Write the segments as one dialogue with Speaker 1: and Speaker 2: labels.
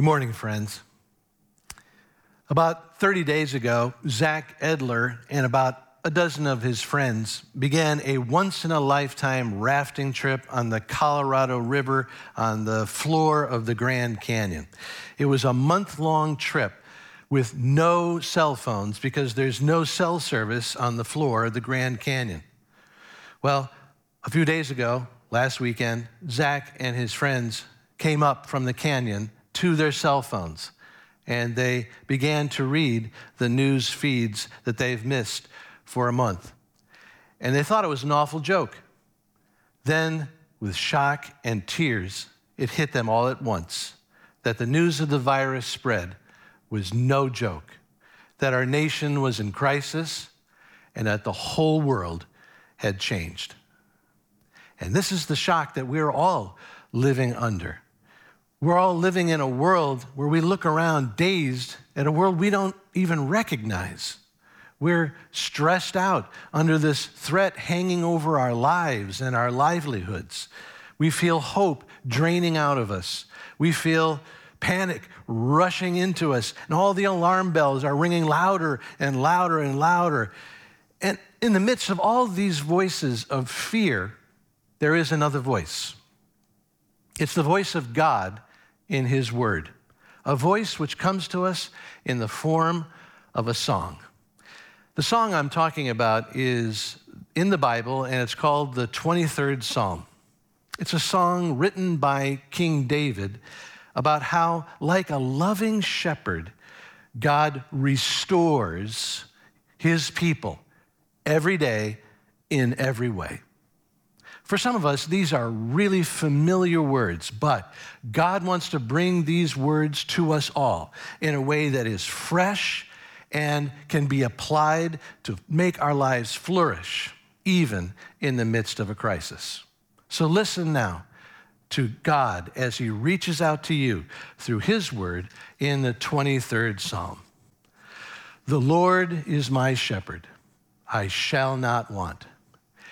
Speaker 1: Good morning, friends. About 30 days ago, Zach Edler and about a dozen of his friends began a once in a lifetime rafting trip on the Colorado River on the floor of the Grand Canyon. It was a month long trip with no cell phones because there's no cell service on the floor of the Grand Canyon. Well, a few days ago, last weekend, Zach and his friends came up from the canyon to their cell phones and they began to read the news feeds that they've missed for a month. And they thought it was an awful joke. Then, with shock and tears, it hit them all at once that the news of the virus spread was no joke, that our nation was in crisis, and that the whole world had changed. And this is the shock that we're all living under. We're all living in a world where we look around dazed at a world we don't even recognize. We're stressed out under this threat hanging over our lives and our livelihoods. We feel hope draining out of us. We feel panic rushing into us, and all the alarm bells are ringing louder and louder and louder. And in the midst of all these voices of fear, there is another voice. It's the voice of God in His Word, a voice which comes to us in the form of a song. The song I'm talking about is in the Bible, and it's called the 23rd Psalm. It's a song written by King David about how, like a loving shepherd, God restores his people every day in every way. For some of us, these are really familiar words, but God wants to bring these words to us all in a way that is fresh and can be applied to make our lives flourish, even in the midst of a crisis. So listen now to God as He reaches out to you through His word in the 23rd Psalm. The Lord is my shepherd, I shall not want.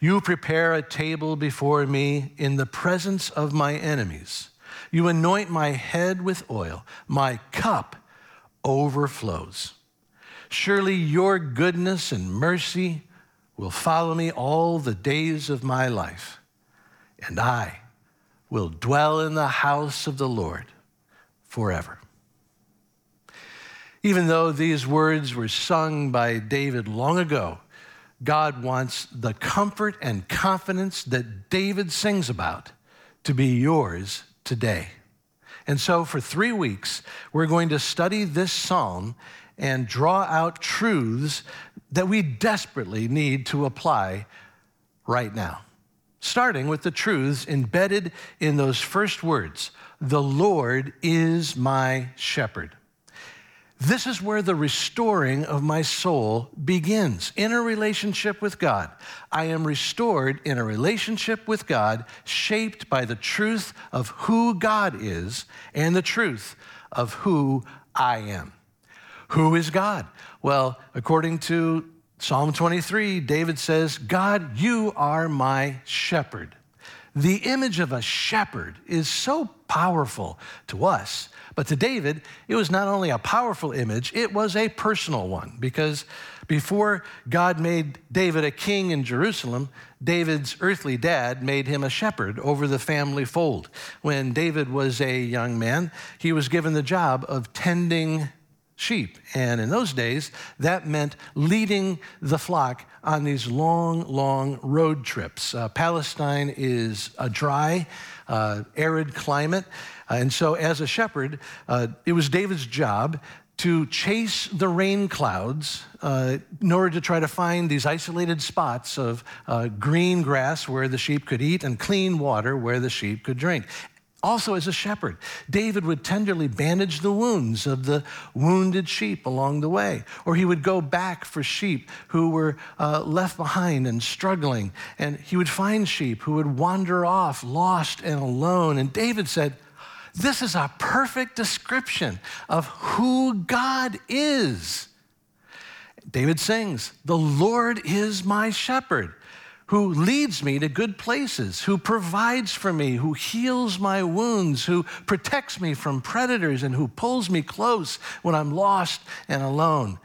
Speaker 1: You prepare a table before me in the presence of my enemies. You anoint my head with oil. My cup overflows. Surely your goodness and mercy will follow me all the days of my life, and I will dwell in the house of the Lord forever. Even though these words were sung by David long ago, God wants the comfort and confidence that David sings about to be yours today. And so, for three weeks, we're going to study this psalm and draw out truths that we desperately need to apply right now. Starting with the truths embedded in those first words The Lord is my shepherd. This is where the restoring of my soul begins in a relationship with God. I am restored in a relationship with God, shaped by the truth of who God is and the truth of who I am. Who is God? Well, according to Psalm 23, David says, God, you are my shepherd. The image of a shepherd is so powerful to us but to David, it was not only a powerful image, it was a personal one because before God made David a king in Jerusalem, David's earthly dad made him a shepherd over the family fold. When David was a young man, he was given the job of tending sheep. And in those days, that meant leading the flock on these long, long road trips. Uh, Palestine is a dry, uh, arid climate. Uh, and so, as a shepherd, uh, it was David's job to chase the rain clouds uh, in order to try to find these isolated spots of uh, green grass where the sheep could eat and clean water where the sheep could drink. Also, as a shepherd, David would tenderly bandage the wounds of the wounded sheep along the way, or he would go back for sheep who were uh, left behind and struggling, and he would find sheep who would wander off lost and alone. And David said, This is a perfect description of who God is. David sings, The Lord is my shepherd who leads me to good places, who provides for me, who heals my wounds, who protects me from predators, and who pulls me close when I'm lost and alone.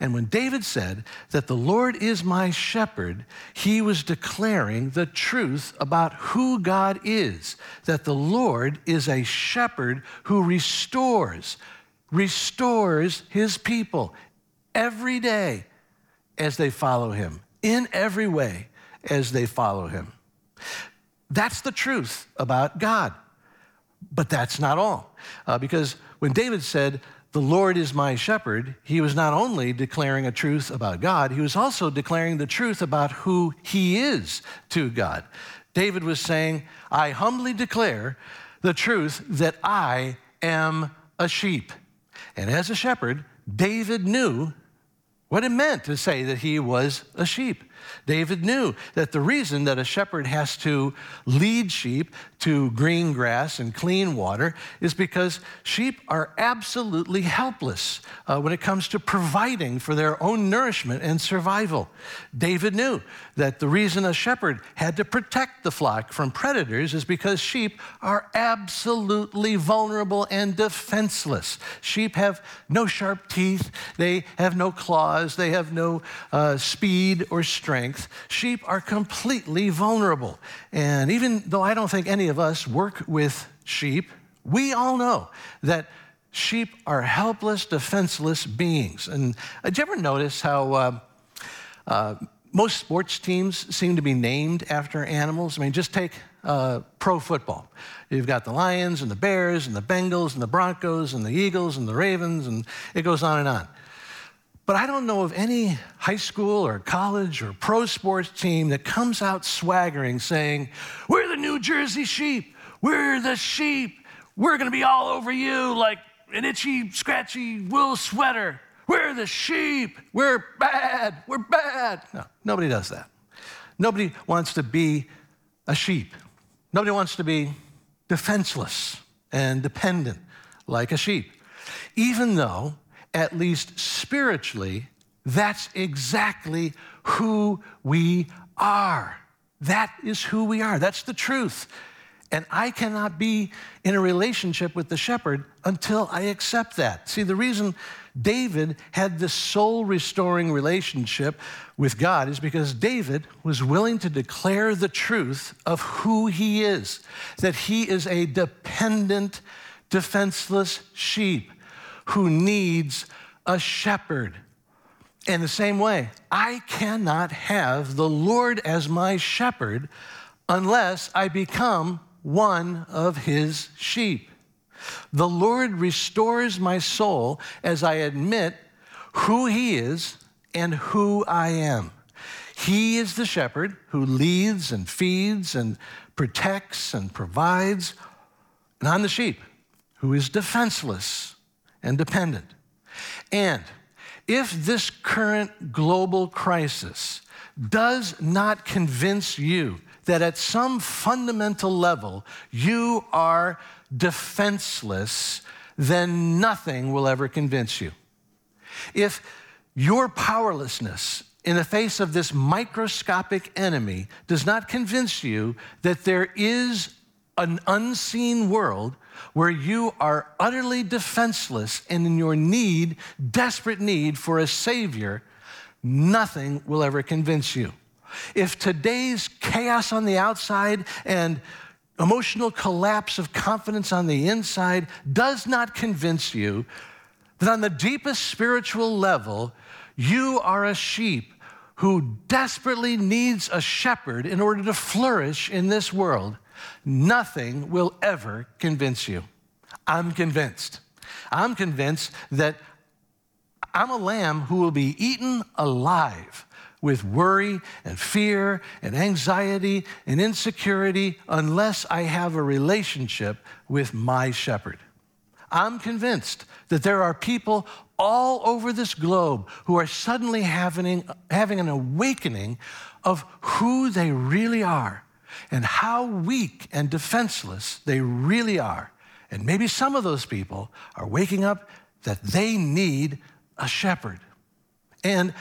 Speaker 1: And when David said that the Lord is my shepherd, he was declaring the truth about who God is, that the Lord is a shepherd who restores, restores his people every day as they follow him in every way as they follow him. That's the truth about God. But that's not all. Uh, because when David said, The Lord is my shepherd, he was not only declaring a truth about God, he was also declaring the truth about who he is to God. David was saying, I humbly declare the truth that I am a sheep. And as a shepherd, David knew what it meant to say that he was a sheep. David knew that the reason that a shepherd has to lead sheep to green grass and clean water is because sheep are absolutely helpless uh, when it comes to providing for their own nourishment and survival. David knew that the reason a shepherd had to protect the flock from predators is because sheep are absolutely vulnerable and defenseless. Sheep have no sharp teeth, they have no claws, they have no uh, speed or strength. Sheep are completely vulnerable. And even though I don't think any of us work with sheep, we all know that sheep are helpless, defenseless beings. And did you ever notice how uh, uh, most sports teams seem to be named after animals? I mean, just take uh, pro football. You've got the Lions and the Bears and the Bengals and the Broncos and the Eagles and the Ravens, and it goes on and on. But I don't know of any high school or college or pro sports team that comes out swaggering saying, We're the New Jersey sheep. We're the sheep. We're going to be all over you like an itchy, scratchy wool sweater. We're the sheep. We're bad. We're bad. No, nobody does that. Nobody wants to be a sheep. Nobody wants to be defenseless and dependent like a sheep. Even though at least spiritually, that's exactly who we are. That is who we are. That's the truth. And I cannot be in a relationship with the shepherd until I accept that. See, the reason David had this soul restoring relationship with God is because David was willing to declare the truth of who he is that he is a dependent, defenseless sheep who needs a shepherd. In the same way, I cannot have the Lord as my shepherd unless I become one of his sheep. The Lord restores my soul as I admit who he is and who I am. He is the shepherd who leads and feeds and protects and provides. And I'm the sheep who is defenseless and dependent. And if this current global crisis does not convince you that at some fundamental level you are defenseless, then nothing will ever convince you. If your powerlessness in the face of this microscopic enemy does not convince you that there is an unseen world where you are utterly defenseless and in your need, desperate need for a Savior, nothing will ever convince you. If today's chaos on the outside and emotional collapse of confidence on the inside does not convince you that on the deepest spiritual level, you are a sheep who desperately needs a shepherd in order to flourish in this world, Nothing will ever convince you. I'm convinced. I'm convinced that I'm a lamb who will be eaten alive with worry and fear and anxiety and insecurity unless I have a relationship with my shepherd. I'm convinced that there are people all over this globe who are suddenly having, having an awakening of who they really are and how weak and defenseless they really are. And maybe some of those people are waking up that they need a shepherd. And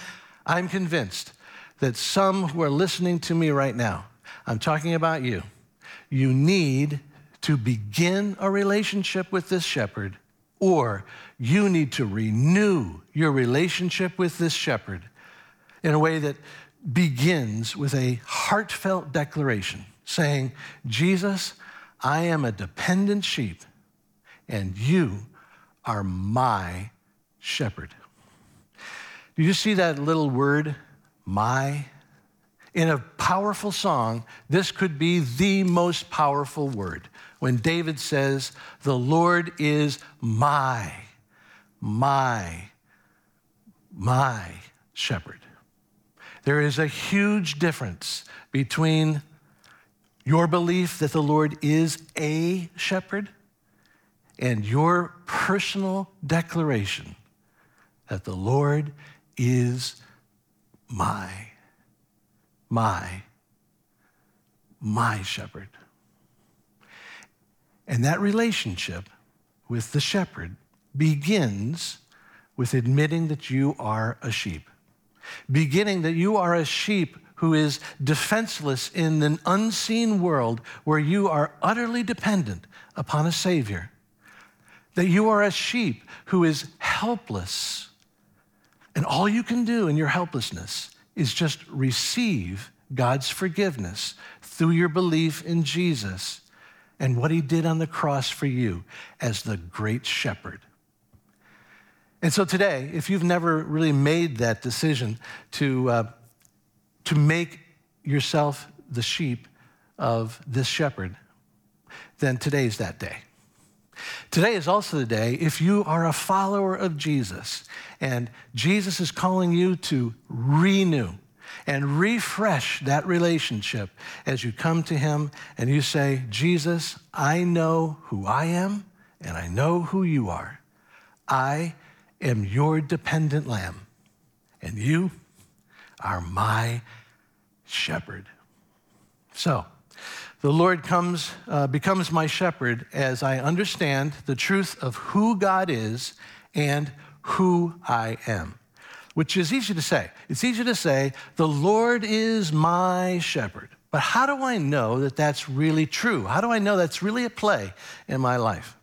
Speaker 1: I'm convinced that some who are listening to me right now, I'm talking about you, you need to begin a relationship with this shepherd, or you need to renew your relationship with this shepherd in a way that begins with a heartfelt declaration saying, Jesus, I am a dependent sheep, and you are my shepherd. Do you see that little word, my? In a powerful song, this could be the most powerful word. When David says, The Lord is my, my, my shepherd. There is a huge difference between your belief that the Lord is a shepherd and your personal declaration that the Lord is my, my, my shepherd. And that relationship with the shepherd begins with admitting that you are a sheep, beginning that you are a sheep who is defenseless in an unseen world where you are utterly dependent upon a Savior, that you are a sheep who is helpless and all you can do in your helplessness is just receive God's forgiveness through your belief in Jesus and what he did on the cross for you as the great shepherd. And so today, if you've never really made that decision to, uh, to make yourself the sheep of this shepherd, then today's that day. Today is also the day if you are a follower of Jesus and Jesus is calling you to renew and refresh that relationship as you come to Him and you say, Jesus, I know who I am and I know who you are. I am your dependent lamb, and you are my shepherd. So, the Lord comes, uh, becomes my shepherd as I understand the truth of who God is and who I am, which is easy to say. It's easy to say, the Lord is my shepherd. But how do I know that that's really true? How do I know that's really at play in my life?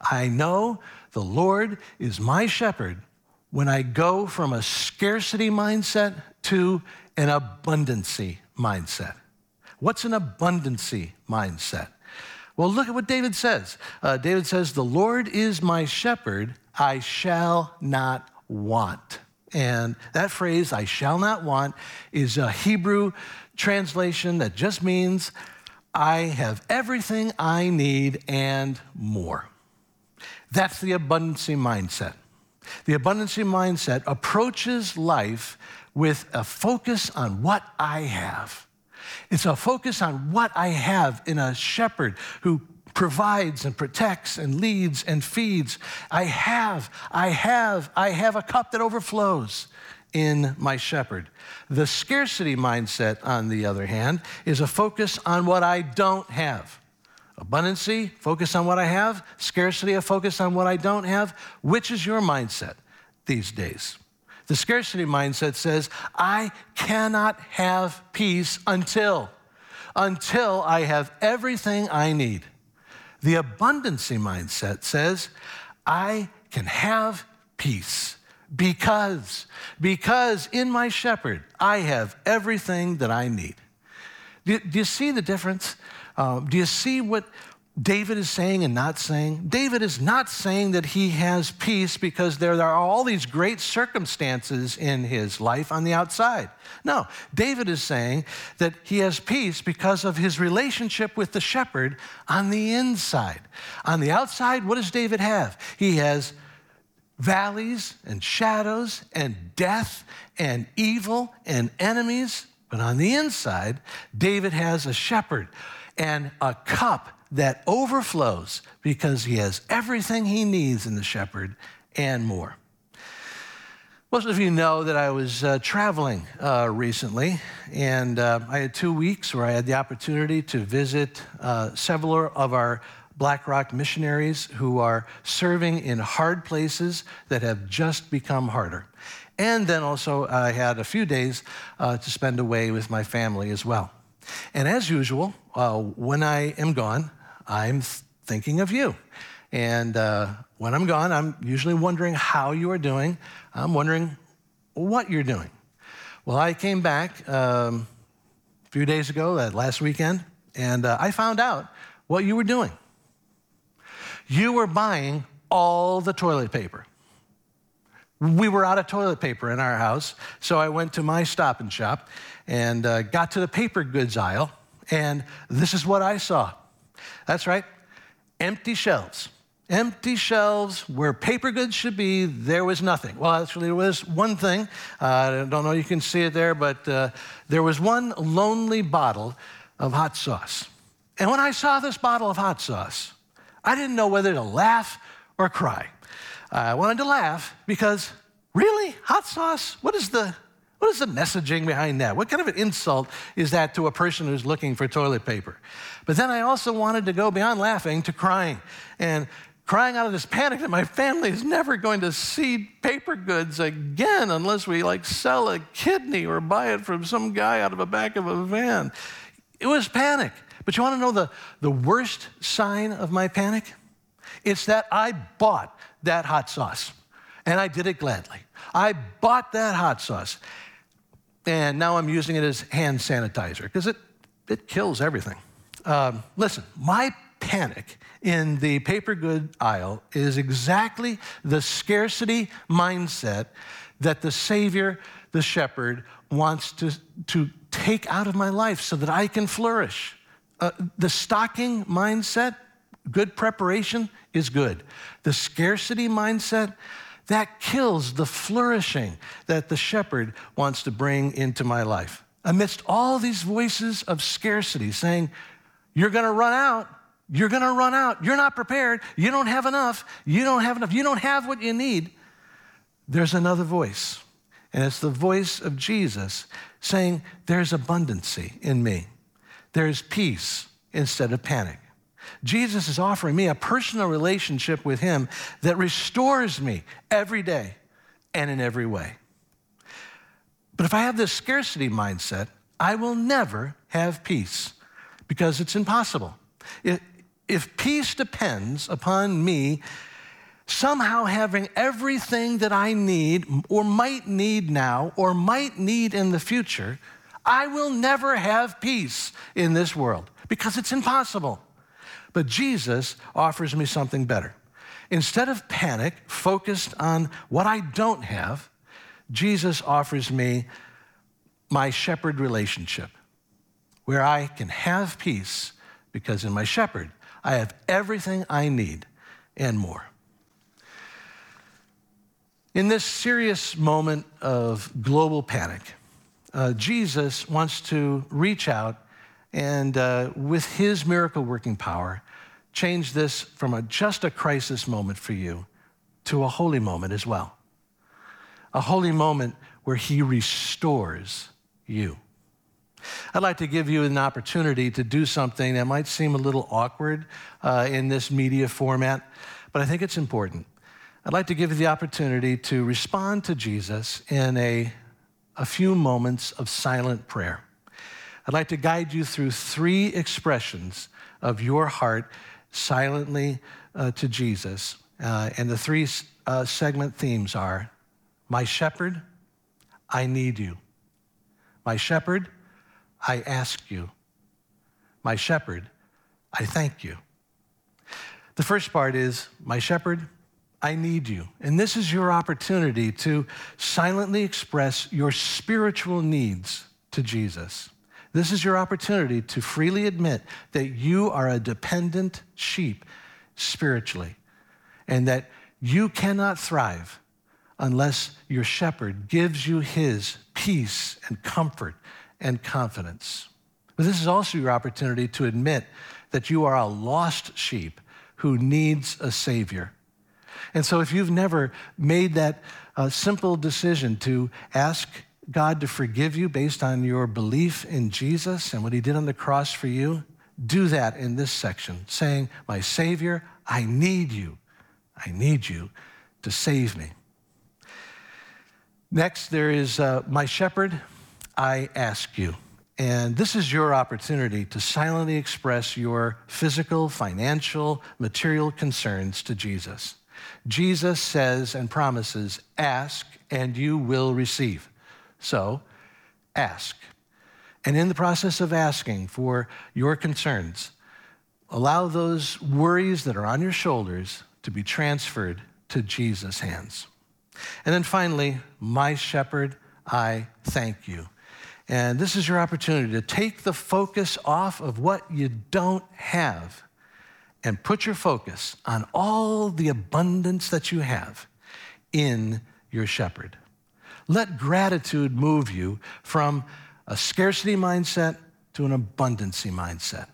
Speaker 1: I know the Lord is my shepherd when I go from a scarcity mindset to an abundancy mindset. What's an abundancy mindset? Well, look at what David says. Uh, David says, The Lord is my shepherd, I shall not want. And that phrase, I shall not want, is a Hebrew translation that just means I have everything I need and more. That's the abundancy mindset. The abundancy mindset approaches life with a focus on what I have it's a focus on what I have in a shepherd who provides and protects and leads and feeds. I have, I have, I have a cup that overflows in my shepherd. The scarcity mindset, on the other hand, is a focus on what I don't have. Abundancy, focus on what I have. Scarcity, a focus on what I don't have. Which is your mindset these days? The scarcity mindset says, I cannot have peace until, until I have everything I need. The abundancy mindset says, I can have peace because, because in my shepherd, I have everything that I need. Do, do you see the difference? Uh, do you see what, David is saying and not saying? David is not saying that he has peace because there are all these great circumstances in his life on the outside. No, David is saying that he has peace because of his relationship with the shepherd on the inside. On the outside, what does David have? He has valleys and shadows and death and evil and enemies. But on the inside, David has a shepherd and a cup that overflows because he has everything he needs in the shepherd and more. Most of you know that I was uh, traveling uh, recently, and uh, I had two weeks where I had the opportunity to visit uh, several of our Black Rock missionaries who are serving in hard places that have just become harder. And then also, I had a few days uh, to spend away with my family as well. And as usual, uh, when I am gone, I'm thinking of you. And uh, when I'm gone, I'm usually wondering how you are doing. I'm wondering what you're doing. Well, I came back um, a few days ago, that last weekend, and uh, I found out what you were doing. You were buying all the toilet paper. We were out of toilet paper in our house, so I went to my stop and shop and uh, got to the paper goods aisle, and this is what I saw. That's right, empty shelves. Empty shelves where paper goods should be, there was nothing. Well, actually, there was one thing. Uh, I don't know you can see it there, but uh, there was one lonely bottle of hot sauce. And when I saw this bottle of hot sauce, I didn't know whether to laugh or cry. I wanted to laugh because, really? Hot sauce? What is the what is the messaging behind that? What kind of an insult is that to a person who's looking for toilet paper? But then I also wanted to go beyond laughing to crying and crying out of this panic that my family is never going to see paper goods again unless we like sell a kidney or buy it from some guy out of the back of a van. It was panic. But you want to know the, the worst sign of my panic? It's that I bought that hot sauce and I did it gladly. I bought that hot sauce and now I'm using it as hand sanitizer because it, it kills everything. Um, listen, my panic in the paper good aisle is exactly the scarcity mindset that the Savior, the shepherd, wants to, to take out of my life so that I can flourish. Uh, the stocking mindset, good preparation is good. The scarcity mindset, that kills the flourishing that the shepherd wants to bring into my life. Amidst all these voices of scarcity saying, You're going to run out. You're going to run out. You're not prepared. You don't have enough. You don't have enough. You don't have what you need. There's another voice, and it's the voice of Jesus saying, There's abundancy in me. There's peace instead of panic. Jesus is offering me a personal relationship with Him that restores me every day and in every way. But if I have this scarcity mindset, I will never have peace because it's impossible. If peace depends upon me somehow having everything that I need or might need now or might need in the future, I will never have peace in this world because it's impossible. But Jesus offers me something better. Instead of panic focused on what I don't have, Jesus offers me my shepherd relationship where I can have peace because in my shepherd, I have everything I need and more. In this serious moment of global panic, uh, Jesus wants to reach out and uh, with his miracle working power, change this from a, just a crisis moment for you to a holy moment as well. A holy moment where he restores you. I'd like to give you an opportunity to do something that might seem a little awkward uh, in this media format, but I think it's important. I'd like to give you the opportunity to respond to Jesus in a, a few moments of silent prayer. I'd like to guide you through three expressions of your heart silently uh, to Jesus. Uh, and the three uh, segment themes are My shepherd, I need you. My shepherd, I ask you. My shepherd, I thank you. The first part is My shepherd, I need you. And this is your opportunity to silently express your spiritual needs to Jesus. This is your opportunity to freely admit that you are a dependent sheep spiritually and that You cannot thrive unless your shepherd gives you his peace and comfort and confidence. But this is also your opportunity to admit that you are a lost sheep who needs a Savior. And so, if you've never made that uh, simple decision to ask God to forgive you based on your belief in Jesus and what He did on the cross for you, do that in this section, saying, My Savior, I need you. I need you to save me. Next, there is uh, My Shepherd, I ask you. And this is your opportunity to silently express your physical, financial, material concerns to Jesus. Jesus says and promises, Ask and you will receive. So, ask. And in the process of asking for your concerns, allow those worries that are on your shoulders to be transferred to Jesus' hands. And then finally, my shepherd, I thank you. And this is your opportunity to take the focus off of what you don't have and put your focus on all the abundance that you have in your shepherd. Let gratitude move you from a scarcity mindset to an abundancy mindset.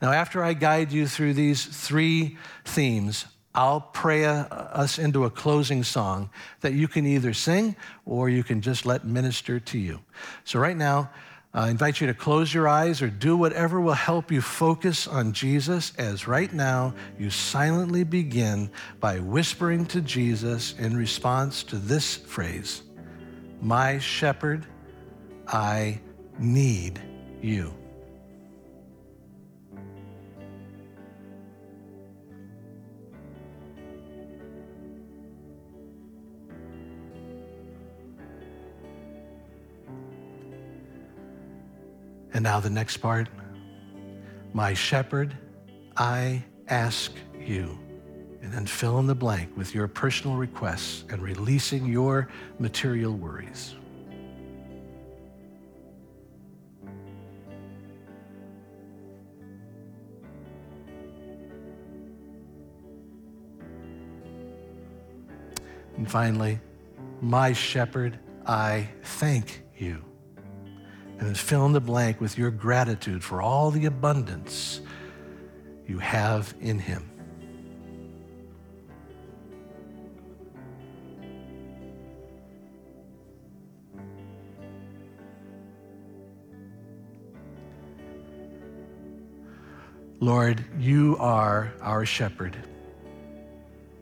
Speaker 1: Now, after I guide you through these three themes, I'll pray a, us into a closing song that you can either sing or you can just let minister to you. So, right now, I invite you to close your eyes or do whatever will help you focus on Jesus as right now you silently begin by whispering to Jesus in response to this phrase My shepherd, I need you. And now the next part My shepherd, I ask you. And then fill in the blank with your personal requests and releasing your material worries. And finally, my shepherd, I thank you and then fill in the blank with your gratitude for all the abundance you have in Him. Lord, you are our shepherd,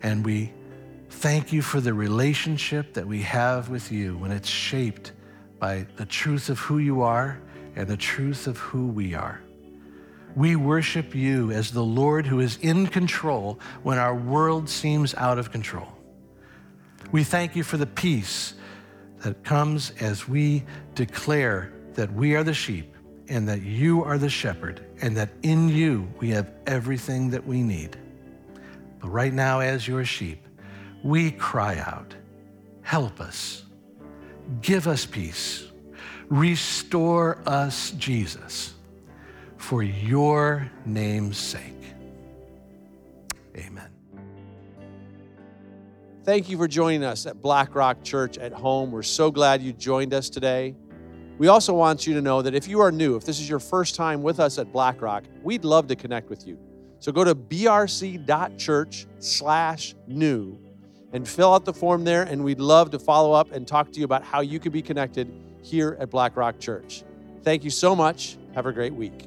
Speaker 1: and we thank you for the relationship that we have with you when it's shaped by the truth of who you are and the truth of who we are. We worship you as the Lord who is in control when our world seems out of control. We thank you for the peace that comes as we declare that we are the sheep and that you are the shepherd and that in you we have everything that we need. But right now, as your sheep, we cry out, Help us Give us peace. Restore us, Jesus, for your name's sake. Amen.
Speaker 2: Thank you for joining us at Black Rock Church at home. We're so glad you joined us today. We also want you to know that if you are new, if this is your first time with us at BlackRock, we'd love to connect with you. So go to brc.church slash new and fill out the form there. And we'd love to follow up and talk to you about how you could be connected here at BlackRock Church. Thank you so much. Have a great week.